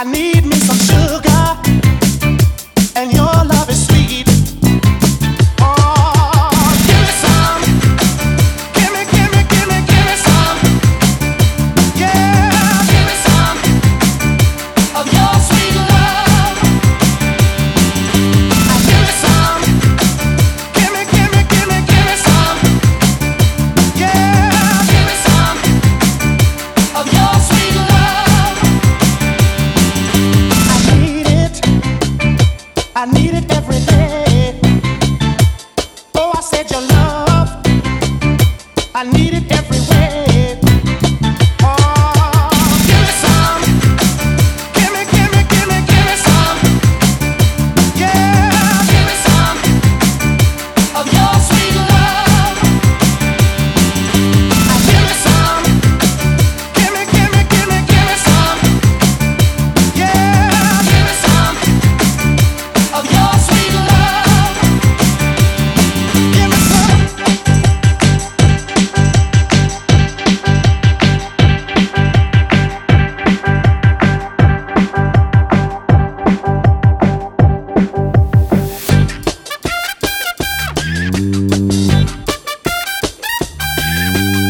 I need me. I needed every you